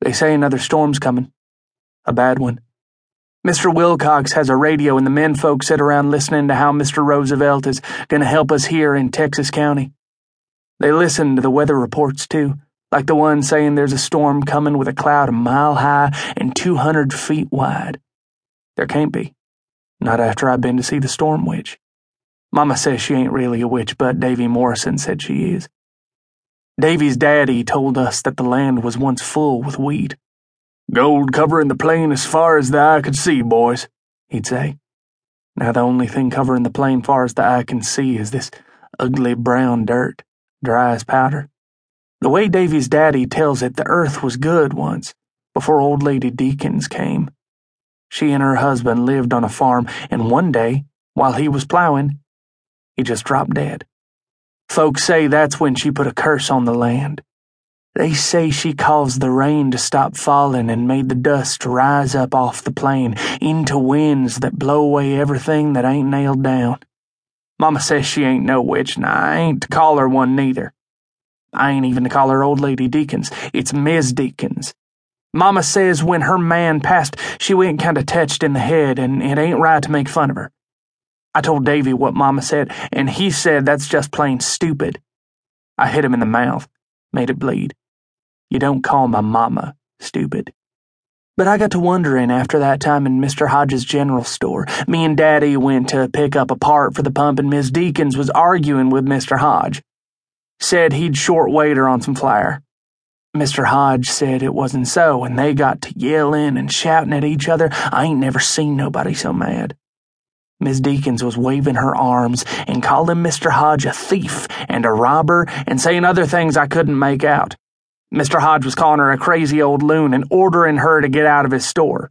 They say another storm's coming. A bad one. Mr. Wilcox has a radio, and the men folks sit around listening to how Mr. Roosevelt is going to help us here in Texas County. They listen to the weather reports, too, like the one saying there's a storm coming with a cloud a mile high and 200 feet wide. There can't be. Not after I've been to see the storm witch. Mama says she ain't really a witch, but Davy Morrison said she is. Davy's daddy told us that the land was once full with wheat. Gold covering the plain as far as the eye could see, boys, he'd say. Now the only thing covering the plain far as the eye can see is this ugly brown dirt, dry as powder. The way Davy's daddy tells it, the earth was good once, before old lady Deakins came. She and her husband lived on a farm, and one day, while he was plowing, he just dropped dead. Folks say that's when she put a curse on the land. They say she caused the rain to stop falling and made the dust rise up off the plain into winds that blow away everything that ain't nailed down. Mama says she ain't no witch, and I ain't to call her one neither. I ain't even to call her old lady Deakins. It's Miss Deakins. Mama says when her man passed, she went kinda touched in the head, and it ain't right to make fun of her. I told Davy what Mama said, and he said that's just plain stupid. I hit him in the mouth, made it bleed. You don't call my mama stupid. But I got to wondering after that time in Mr. Hodges' general store. Me and Daddy went to pick up a part for the pump, and Miss Deakins was arguing with Mr. Hodge. Said he'd short weight her on some flour. Mr. Hodge said it wasn't so, and they got to yelling and shouting at each other. I ain't never seen nobody so mad. Miss Deakins was waving her arms and calling Mr. Hodge a thief and a robber and saying other things I couldn't make out. Mr. Hodge was calling her a crazy old loon and ordering her to get out of his store.